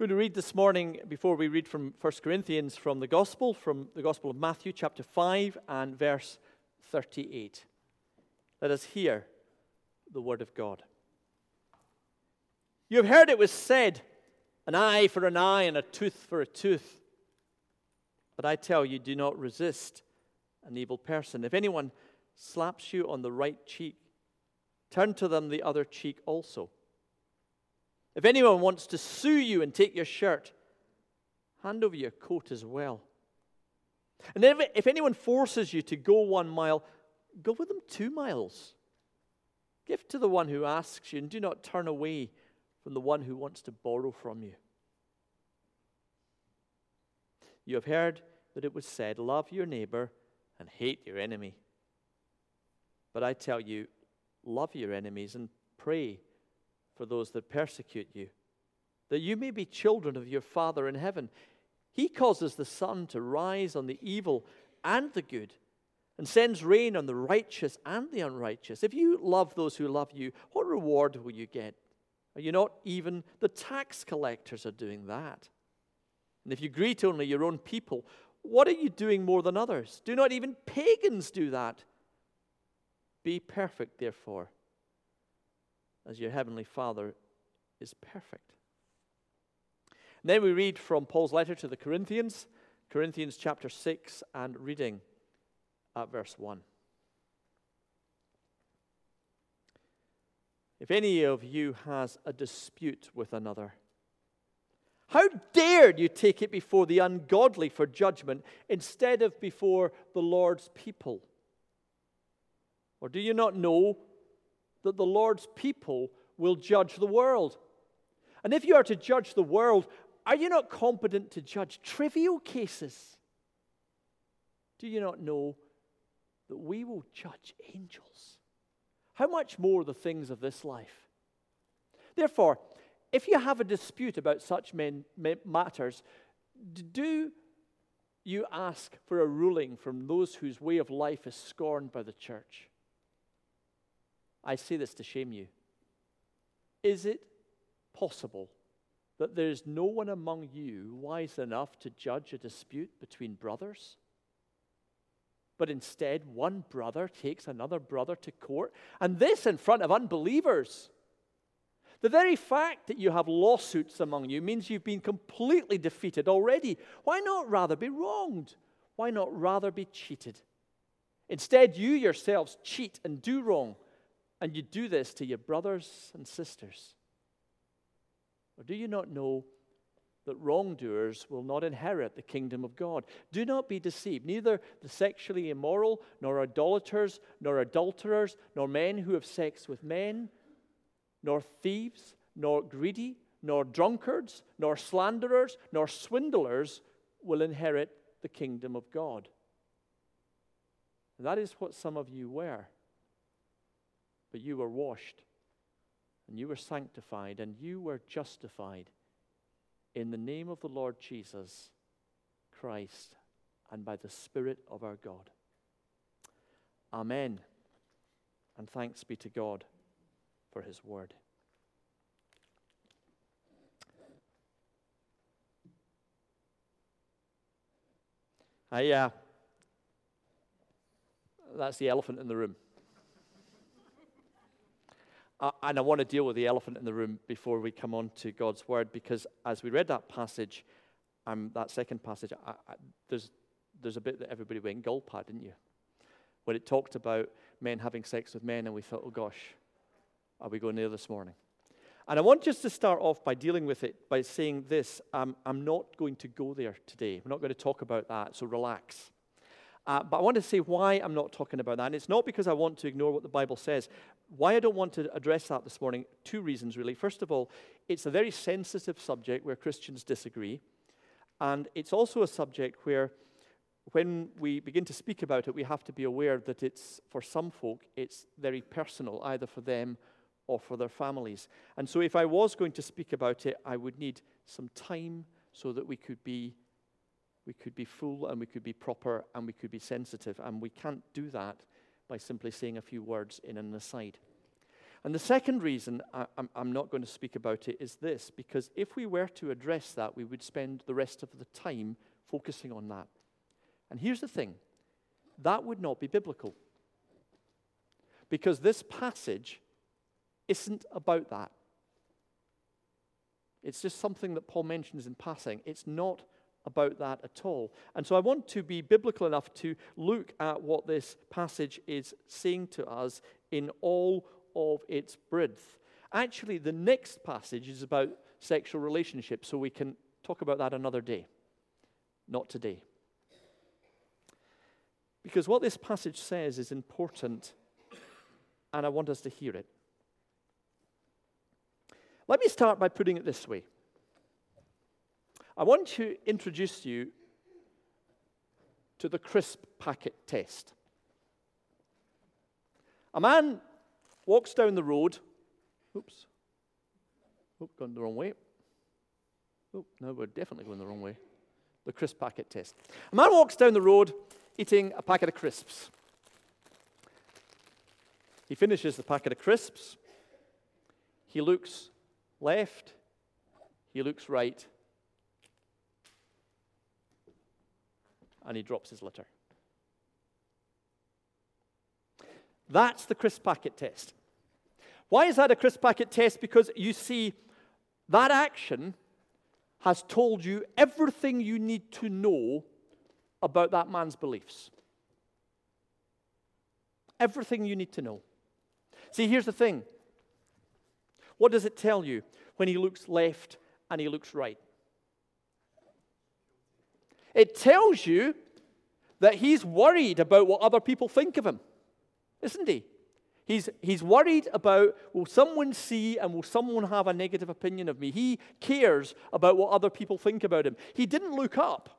going to read this morning, before we read from 1 Corinthians, from the Gospel, from the Gospel of Matthew, chapter 5, and verse 38. Let us hear the Word of God. You have heard it was said, an eye for an eye and a tooth for a tooth. But I tell you, do not resist an evil person. If anyone slaps you on the right cheek, turn to them the other cheek also. If anyone wants to sue you and take your shirt, hand over your coat as well. And if, if anyone forces you to go one mile, go with them two miles. Give to the one who asks you, and do not turn away from the one who wants to borrow from you. You have heard that it was said, Love your neighbor and hate your enemy. But I tell you, love your enemies and pray for those that persecute you, that you may be children of your Father in heaven. He causes the sun to rise on the evil and the good, and sends rain on the righteous and the unrighteous. If you love those who love you, what reward will you get? Are you not even the tax collectors are doing that? And if you greet only your own people, what are you doing more than others? Do not even pagans do that? Be perfect, therefore, as your heavenly Father is perfect. And then we read from Paul's letter to the Corinthians, Corinthians chapter 6, and reading at verse 1. If any of you has a dispute with another, how dared you take it before the ungodly for judgment instead of before the Lord's people? Or do you not know that the Lord's people will judge the world. And if you are to judge the world, are you not competent to judge trivial cases? Do you not know that we will judge angels? How much more the things of this life? Therefore, if you have a dispute about such men, matters, do you ask for a ruling from those whose way of life is scorned by the church? I say this to shame you. Is it possible that there is no one among you wise enough to judge a dispute between brothers? But instead, one brother takes another brother to court, and this in front of unbelievers. The very fact that you have lawsuits among you means you've been completely defeated already. Why not rather be wronged? Why not rather be cheated? Instead, you yourselves cheat and do wrong and you do this to your brothers and sisters? Or do you not know that wrongdoers will not inherit the kingdom of God? Do not be deceived. Neither the sexually immoral, nor idolaters, nor adulterers, nor men who have sex with men, nor thieves, nor greedy, nor drunkards, nor slanderers, nor swindlers will inherit the kingdom of God. And that is what some of you were but you were washed, and you were sanctified, and you were justified in the name of the Lord Jesus Christ and by the Spirit of our God. Amen. And thanks be to God for his word. I, uh, that's the elephant in the room. Uh, and I want to deal with the elephant in the room before we come on to God's word, because as we read that passage, um, that second passage, I, I, there's, there's a bit that everybody went gulp at, didn't you? When it talked about men having sex with men, and we thought, oh gosh, are we going there this morning? And I want just to start off by dealing with it by saying this um, I'm not going to go there today. We're not going to talk about that, so relax. Uh, but I want to say why I'm not talking about that. And it's not because I want to ignore what the Bible says. Why I don't want to address that this morning, two reasons really. First of all, it's a very sensitive subject where Christians disagree. And it's also a subject where, when we begin to speak about it, we have to be aware that it's, for some folk, it's very personal, either for them or for their families. And so, if I was going to speak about it, I would need some time so that we could be we could be full and we could be proper and we could be sensitive. And we can't do that by simply saying a few words in an aside. And the second reason I, am not going to speak about it is this because if we were to address that, we would spend the rest of the time focusing on that. And here's the thing that would not be biblical. Because this passage isn't about that. It's just something that Paul mentions in passing. It's not about that at all. And so I want to be biblical enough to look at what this passage is saying to us in all of its breadth. Actually, the next passage is about sexual relationships, so we can talk about that another day, not today. Because what this passage says is important, and I want us to hear it. Let me start by putting it this way I want to introduce you to the crisp packet test. A man walks down the road. Oops. Oop, going the wrong way. Oh, no, we're definitely going the wrong way. The crisp packet test. A man walks down the road eating a packet of crisps. He finishes the packet of crisps. He looks left. He looks right. And he drops his litter. That's the crisp packet test. Why is that a crisp packet test? Because you see, that action has told you everything you need to know about that man's beliefs. Everything you need to know. See, here's the thing. What does it tell you when he looks left and he looks right? It tells you that he's worried about what other people think of him, isn't he? He's, he's worried about will someone see and will someone have a negative opinion of me? He cares about what other people think about him. He didn't look up.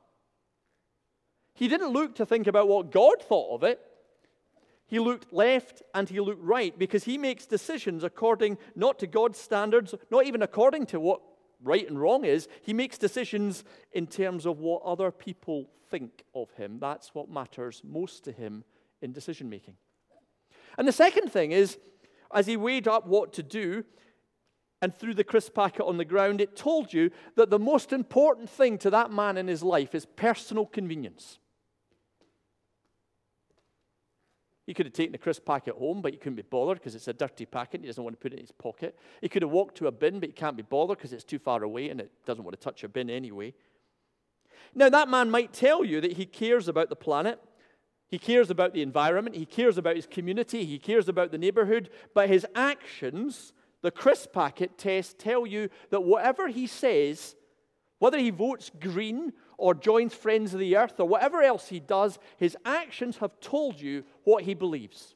He didn't look to think about what God thought of it. He looked left and he looked right because he makes decisions according not to God's standards, not even according to what right and wrong is. He makes decisions in terms of what other people think of him. That's what matters most to him in decision making. And the second thing is, as he weighed up what to do and threw the crisp packet on the ground, it told you that the most important thing to that man in his life is personal convenience. He could have taken the crisp packet home, but he couldn't be bothered because it's a dirty packet. He doesn't want to put it in his pocket. He could have walked to a bin, but he can't be bothered because it's too far away and it doesn't want to touch a bin anyway. Now, that man might tell you that he cares about the planet, he cares about the environment. He cares about his community. He cares about the neighborhood. But his actions, the crisp packet test, tell you that whatever he says, whether he votes green or joins Friends of the Earth or whatever else he does, his actions have told you what he believes.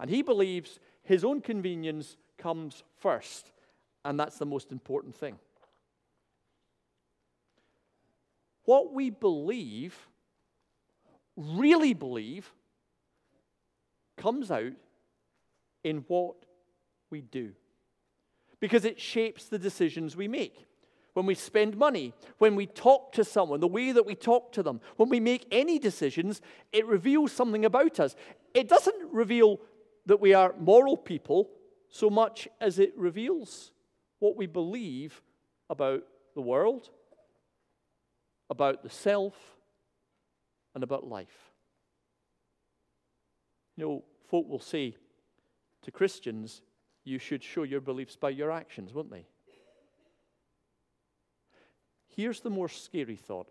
And he believes his own convenience comes first. And that's the most important thing. What we believe really believe comes out in what we do because it shapes the decisions we make. When we spend money, when we talk to someone, the way that we talk to them, when we make any decisions, it reveals something about us. It doesn't reveal that we are moral people so much as it reveals what we believe about the world, about the self, and about life. You know, folk will say to Christians, you should show your beliefs by your actions, won't they? Here's the more scary thought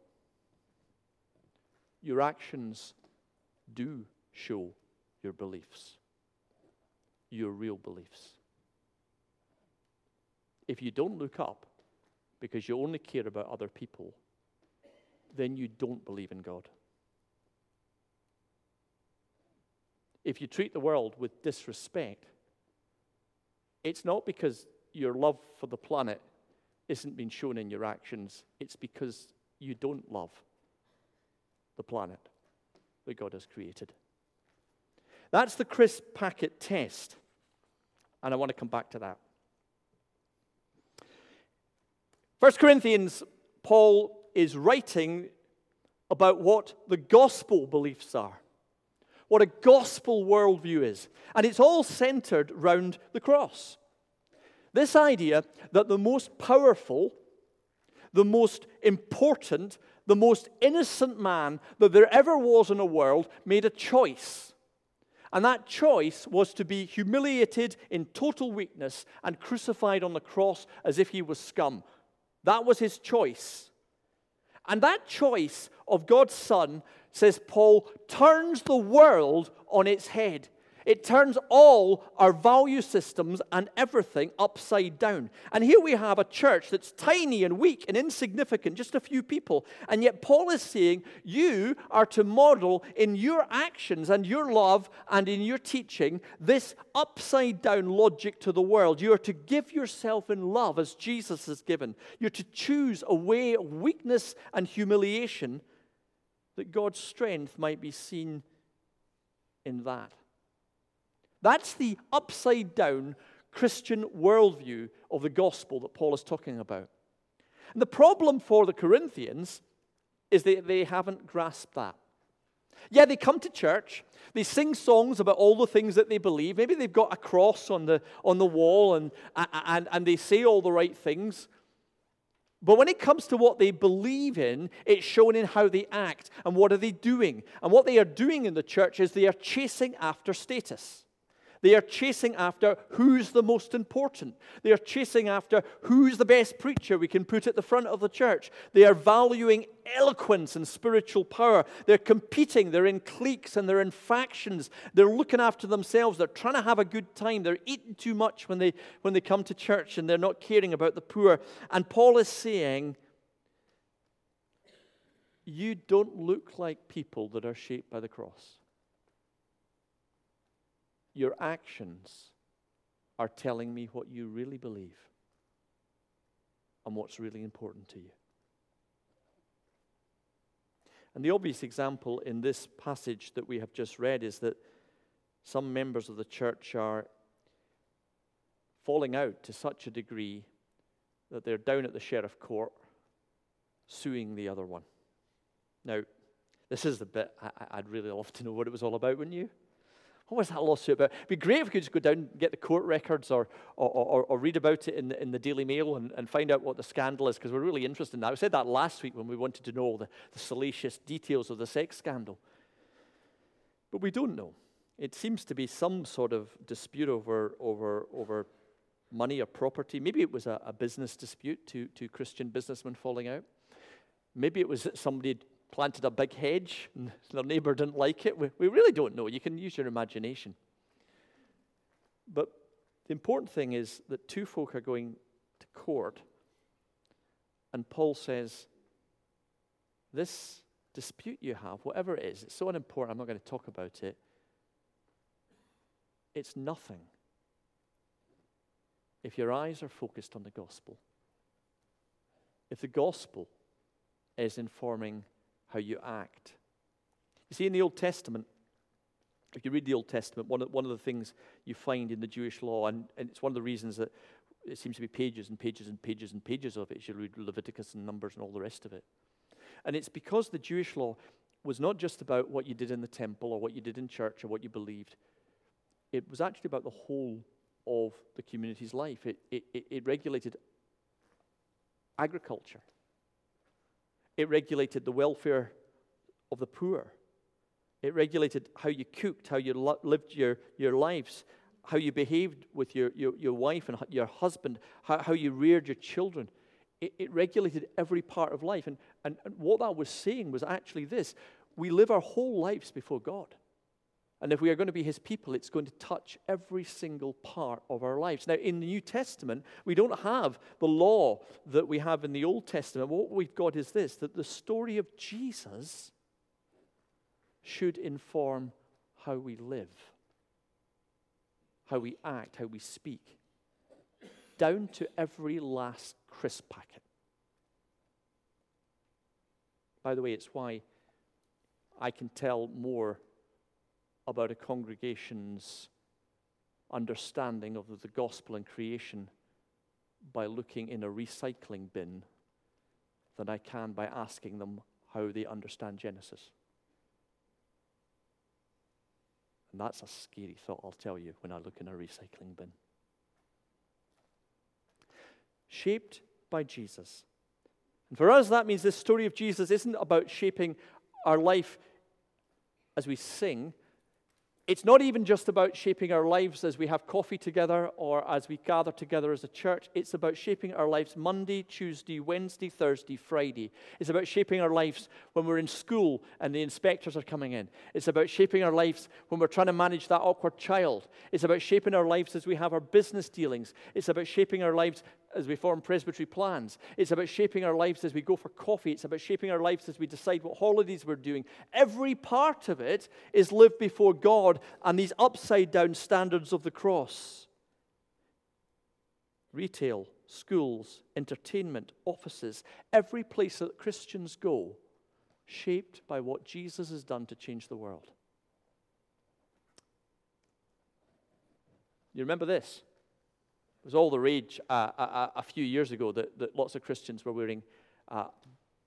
your actions do show your beliefs, your real beliefs. If you don't look up because you only care about other people, then you don't believe in God. if you treat the world with disrespect, it's not because your love for the planet isn't being shown in your actions, it's because you don't love the planet that God has created. That's the crisp packet test. And I want to come back to that. 1 Corinthians, Paul is writing about what the gospel beliefs are what a gospel worldview is. And it's all centered round the cross. This idea that the most powerful, the most important, the most innocent man that there ever was in the world made a choice. And that choice was to be humiliated in total weakness and crucified on the cross as if he was scum. That was his choice. And that choice of God's Son, says Paul, turns the world on its head. It turns all our value systems and everything upside down. And here we have a church that's tiny and weak and insignificant, just a few people. And yet Paul is saying you are to model in your actions and your love and in your teaching this upside down logic to the world. You are to give yourself in love as Jesus has given. You're to choose a way of weakness and humiliation that God's strength might be seen in that. That's the upside down Christian worldview of the gospel that Paul is talking about. And the problem for the Corinthians is that they haven't grasped that. Yeah, they come to church, they sing songs about all the things that they believe. Maybe they've got a cross on the, on the wall and, and, and they say all the right things. But when it comes to what they believe in, it's shown in how they act and what are they doing. And what they are doing in the church is they are chasing after status. They are chasing after who's the most important. They are chasing after who's the best preacher we can put at the front of the church. They are valuing eloquence and spiritual power. They're competing. They're in cliques and they're in factions. They're looking after themselves. They're trying to have a good time. They're eating too much when they, when they come to church and they're not caring about the poor. And Paul is saying, You don't look like people that are shaped by the cross your actions are telling me what you really believe and what's really important to you. And the obvious example in this passage that we have just read is that some members of the church are falling out to such a degree that they're down at the sheriff court suing the other one. Now, this is the bit I, would really love to know what it was all about, wouldn't you? What was that lawsuit about? It'd be great if we could just go down and get the court records or, or, or, or read about it in the, in the Daily Mail and, and find out what the scandal is, because we're really interested in that. I said that last week when we wanted to know the, the salacious details of the sex scandal. But we don't know. It seems to be some sort of dispute over, over, over money or property. Maybe it was a, a business dispute, two, two Christian businessmen falling out. Maybe it was that somebody planted a big hedge and their neighbor didn't like it. We, we really don't know. You can use your imagination. But the important thing is that two folk are going to court, and Paul says, This dispute you have, whatever it is, it's so unimportant, I'm not going to talk about it. It's nothing if your eyes are focused on the gospel. If the gospel is informing how you act. You see, in the Old Testament, if you read the Old Testament, one of, one of the things you find in the Jewish law, and, and it's one of the reasons that it seems to be pages and pages and pages and pages of it, you read Leviticus and Numbers and all the rest of it. And it's because the Jewish law was not just about what you did in the temple or what you did in church or what you believed, it was actually about the whole of the community's life. It, it, it regulated agriculture, it regulated the welfare of the poor. It regulated how you cooked, how you lo- lived your, your lives, how you behaved with your, your, your wife and your husband, how, how you reared your children. It, it regulated every part of life. And, and, and what that was saying was actually this we live our whole lives before God. And if we are going to be his people, it's going to touch every single part of our lives. Now, in the New Testament, we don't have the law that we have in the Old Testament. What we've got is this that the story of Jesus should inform how we live, how we act, how we speak, down to every last crisp packet. By the way, it's why I can tell more about a congregation's understanding of the gospel and creation by looking in a recycling bin than I can by asking them how they understand Genesis. And that's a scary thought, I'll tell you, when I look in a recycling bin. Shaped by Jesus. And for us, that means this story of Jesus isn't about shaping our life as we sing, it's not even just about shaping our lives as we have coffee together or as we gather together as a church. It's about shaping our lives Monday, Tuesday, Wednesday, Thursday, Friday. It's about shaping our lives when we're in school and the inspectors are coming in. It's about shaping our lives when we're trying to manage that awkward child. It's about shaping our lives as we have our business dealings. It's about shaping our lives as we form presbytery plans. It's about shaping our lives as we go for coffee. It's about shaping our lives as we decide what holidays we're doing. Every part of it is lived before God and these upside down standards of the cross. Retail, schools, entertainment, offices, every place that Christians go, shaped by what Jesus has done to change the world. You remember this? It was all the rage uh, a, a, few years ago that, that lots of Christians were wearing uh,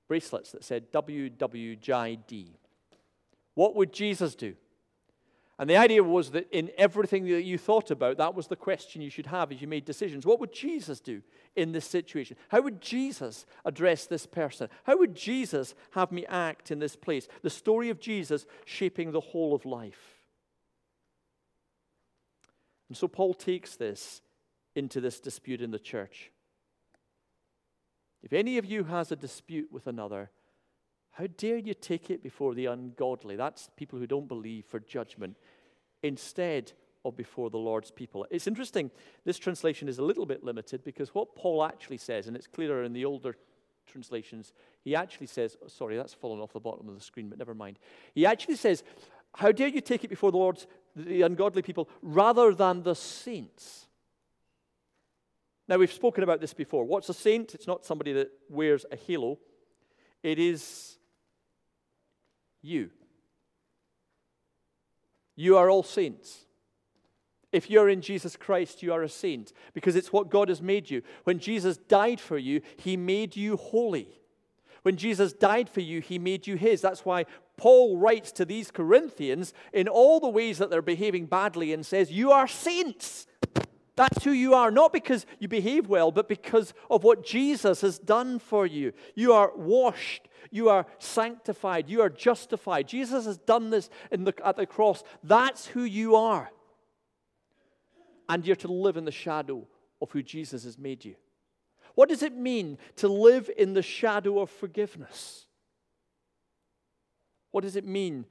bracelets that said WWJD. What would Jesus do? And the idea was that in everything that you thought about, that was the question you should have as you made decisions. What would Jesus do in this situation? How would Jesus address this person? How would Jesus have me act in this place? The story of Jesus shaping the whole of life. And so Paul takes this into this dispute in the church. If any of you has a dispute with another, how dare you take it before the ungodly? That's people who don't believe for judgment instead of before the Lord's people. It's interesting, this translation is a little bit limited because what Paul actually says, and it's clearer in the older translations, he actually says, oh, sorry, that's fallen off the bottom of the screen, but never mind. He actually says, How dare you take it before the Lord's, the ungodly people, rather than the saints? Now, we've spoken about this before. What's a saint? It's not somebody that wears a halo, it is you. You are all saints. If you're in Jesus Christ, you are a saint because it's what God has made you. When Jesus died for you, he made you holy. When Jesus died for you, he made you his. That's why Paul writes to these Corinthians in all the ways that they're behaving badly and says, You are saints. That's who you are, not because you behave well, but because of what Jesus has done for you. You are washed, you are sanctified, you are justified. Jesus has done this the, at the cross. That's who you are. And you're to live in the shadow of who Jesus has made you. What does it mean to live in the shadow of forgiveness? What does it mean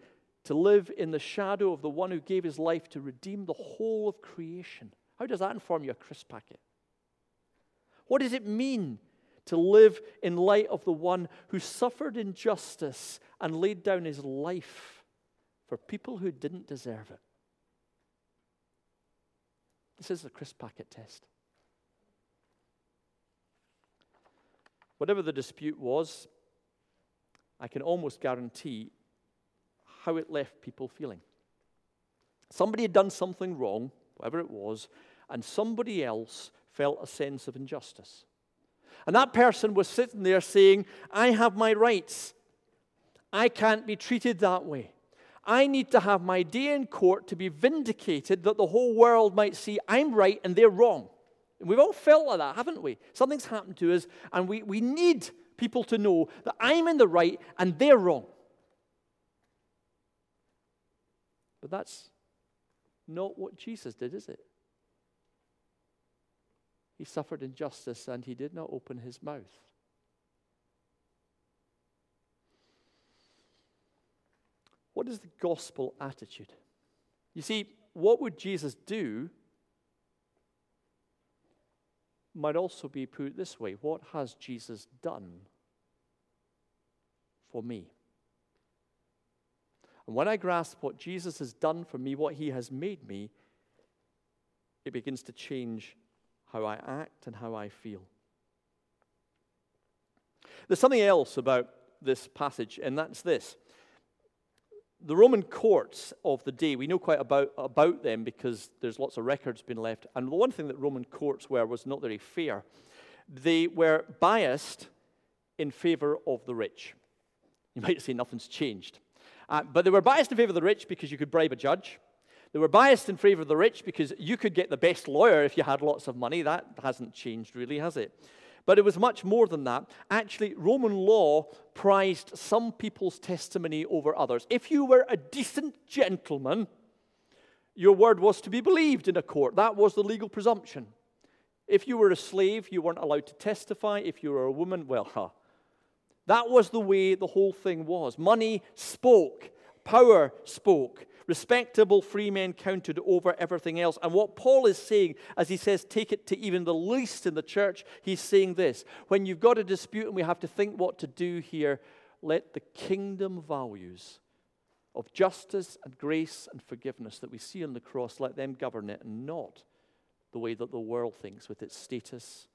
to live in the shadow of the one who gave his life to redeem the whole of creation? How does that inform your crisp packet? What does it mean to live in light of the one who suffered injustice and laid down his life for people who didn't deserve it? This is the crisp packet test. Whatever the dispute was, I can almost guarantee how it left people feeling. Somebody had done something wrong, whatever it was, and somebody else felt a sense of injustice. And that person was sitting there saying, I have my rights. I can't be treated that way. I need to have my day in court to be vindicated that the whole world might see I'm right and they're wrong. And we've all felt like that, haven't we? Something's happened to us, and we, we need people to know that I'm in the right and they're wrong. But that's not what Jesus did, is it? He suffered injustice and he did not open his mouth. What is the gospel attitude? You see, what would Jesus do might also be put this way What has Jesus done for me? And when I grasp what Jesus has done for me, what he has made me, it begins to change how I act and how I feel. There's something else about this passage, and that's this. The Roman courts of the day, we know quite about, about them because there's lots of records being left. And the one thing that Roman courts were was not very fair. They were biased in favor of the rich. You might say nothing's changed. Uh, but they were biased in favor of the rich because you could bribe a judge. They were biased in favor of the rich because you could get the best lawyer if you had lots of money. That hasn't changed, really, has it? But it was much more than that. Actually, Roman law prized some people's testimony over others. If you were a decent gentleman, your word was to be believed in a court. That was the legal presumption. If you were a slave, you weren't allowed to testify. If you were a woman, well, huh. That was the way the whole thing was. Money spoke, power spoke. Respectable free men counted over everything else. And what Paul is saying, as he says, take it to even the least in the church, he's saying this when you've got a dispute and we have to think what to do here, let the kingdom values of justice and grace and forgiveness that we see on the cross, let them govern it and not the way that the world thinks with its status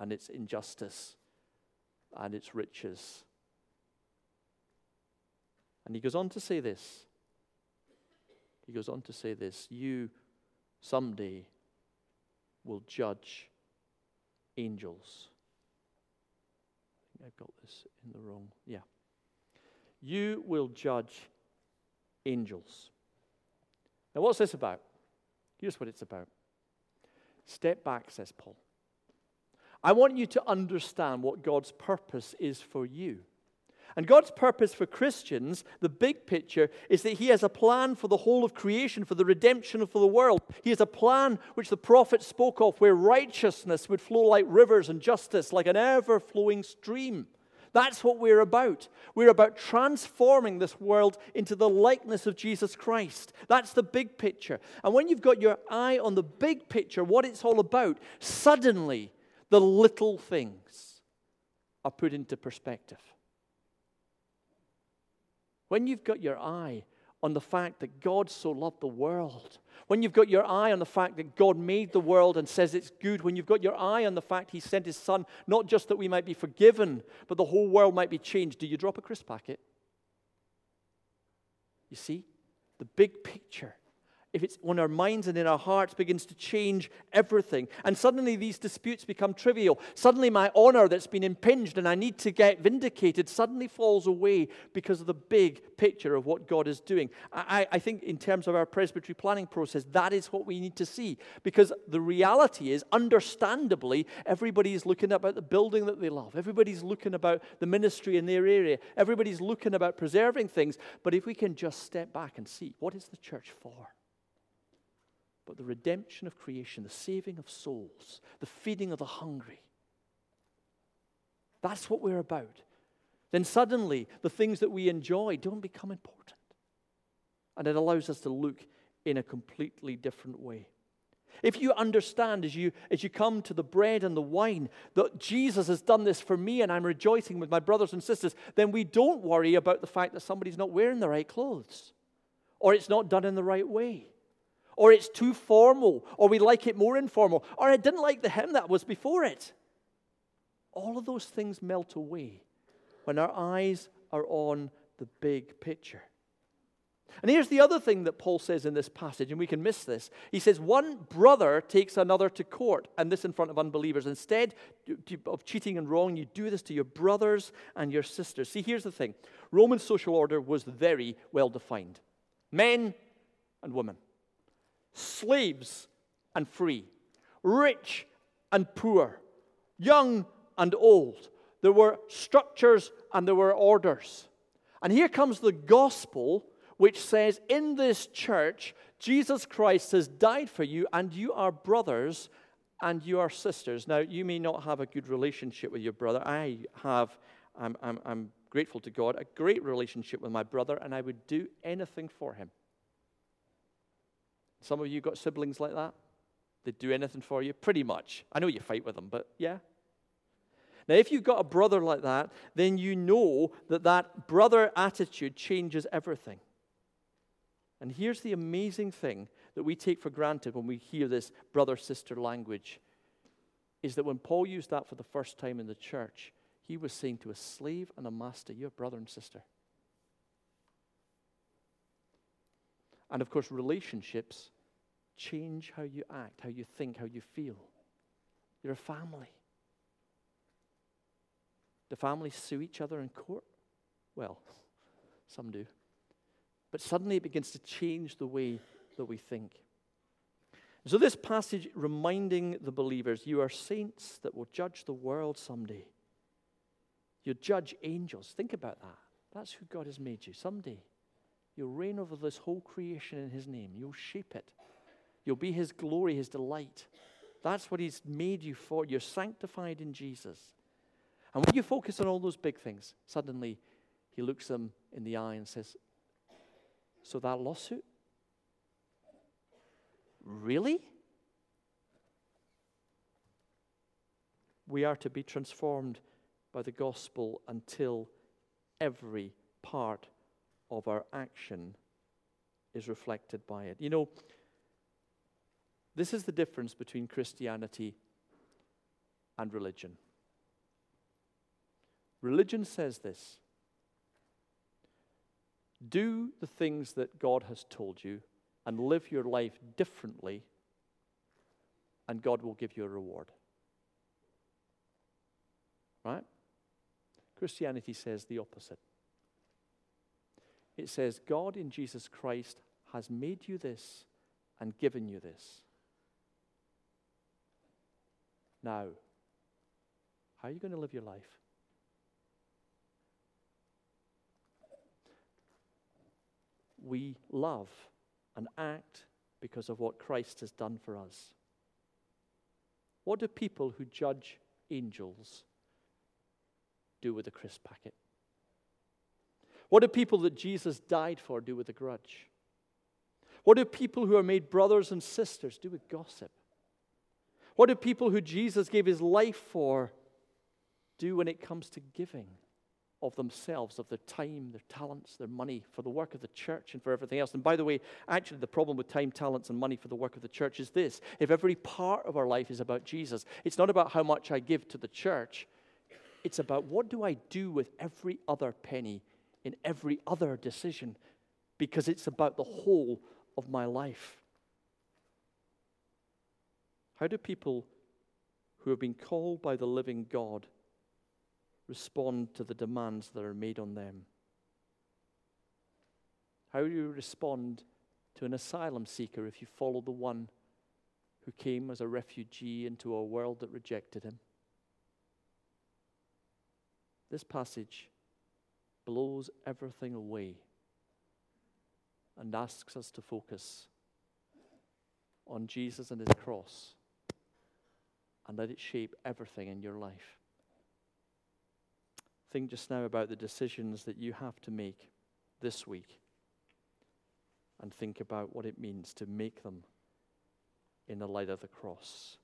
and its injustice and its riches. And he goes on to say this he goes on to say this You someday will judge angels. I think I've got this in the wrong. Yeah. You will judge angels. Now, what's this about? Here's what it's about. Step back, says Paul. I want you to understand what God's purpose is for you. And God's purpose for Christians, the big picture, is that He has a plan for the whole of creation, for the redemption of the world. He has a plan which the prophet spoke of, where righteousness would flow like rivers and justice like an ever flowing stream. That's what we're about. We're about transforming this world into the likeness of Jesus Christ. That's the big picture. And when you've got your eye on the big picture, what it's all about, suddenly the little things are put into perspective. When you've got your eye on the fact that God so loved the world, when you've got your eye on the fact that God made the world and says it's good, when you've got your eye on the fact He sent His Son, not just that we might be forgiven, but the whole world might be changed, do you drop a crisp packet? You see, the big picture if it's when our minds and in our hearts begins to change everything. And suddenly these disputes become trivial. Suddenly my honor that's been impinged and I need to get vindicated suddenly falls away because of the big picture of what God is doing. I, I think, in terms of our presbytery planning process, that is what we need to see. Because the reality is, understandably, everybody is looking about the building that they love, everybody's looking about the ministry in their area, everybody's looking about preserving things. But if we can just step back and see, what is the church for? But the redemption of creation, the saving of souls, the feeding of the hungry. That's what we're about. Then suddenly the things that we enjoy don't become important. And it allows us to look in a completely different way. If you understand as you, as you come to the bread and the wine that Jesus has done this for me and I'm rejoicing with my brothers and sisters, then we don't worry about the fact that somebody's not wearing the right clothes or it's not done in the right way or it's too formal, or we like it more informal, or I didn't like the hymn that was before it. All of those things melt away when our eyes are on the big picture. And here's the other thing that Paul says in this passage, and we can miss this. He says, One brother takes another to court, and this in front of unbelievers. Instead of cheating and wrong, you do this to your brothers and your sisters. See, here's the thing Roman social order was very well defined men and women slaves and free, rich and poor, young and old. There were structures and there were orders. And here comes the gospel, which says, In this church, Jesus Christ has died for you, and you are brothers and you are sisters. Now, you may not have a good relationship with your brother. I have, I'm, I'm, I'm grateful to God, a great relationship with my brother, and I would do anything for him. Some of you got siblings like that? They do anything for you? Pretty much. I know you fight with them, but yeah. Now, if you've got a brother like that, then you know that that brother attitude changes everything. And here's the amazing thing that we take for granted when we hear this brother sister language is that when Paul used that for the first time in the church, he was saying to a slave and a master, You're brother and sister. And of course, relationships change how you act, how you think, how you feel. You're a family. Do families sue each other in court? Well, some do. But suddenly it begins to change the way that we think. So, this passage reminding the believers you are saints that will judge the world someday. You judge angels. Think about that. That's who God has made you. Someday, you'll reign over this whole creation in His name. You'll shape it. You'll be His glory, His delight. That's what He's made you for. You're sanctified in Jesus. And when you focus on all those big things, suddenly He looks them in the eye and says, So that lawsuit? Really? We are to be transformed by the gospel until every part of our action is reflected by it. You know, this is the difference between Christianity and religion. Religion says this do the things that God has told you and live your life differently, and God will give you a reward. Right? Christianity says the opposite. It says, God in Jesus Christ has made you this and given you this. Now, how are you going to live your life? We love and act because of what Christ has done for us. What do people who judge angels do with a crisp packet? What do people that Jesus died for do with a grudge? What do people who are made brothers and sisters do with gossip? What do people who Jesus gave his life for do when it comes to giving? of themselves, of their time, their talents, their money for the work of the church and for everything else. And by the way, actually, the problem with time, talents, and money for the work of the church is this if every part of our life is about Jesus, it's not about how much I give to the church, it's about what do I do with every other penny in every other decision because it's about the whole of my life. How do people who have been called by the living God? respond to the demands that are made on them? How do you respond to an asylum seeker if you follow the one who came as a refugee into a world that rejected him? This passage blows everything away and asks us to focus on Jesus and his cross and let it shape everything in your life. Think just now about the decisions that you have to make this week and think about what it means to make them in the light of the cross.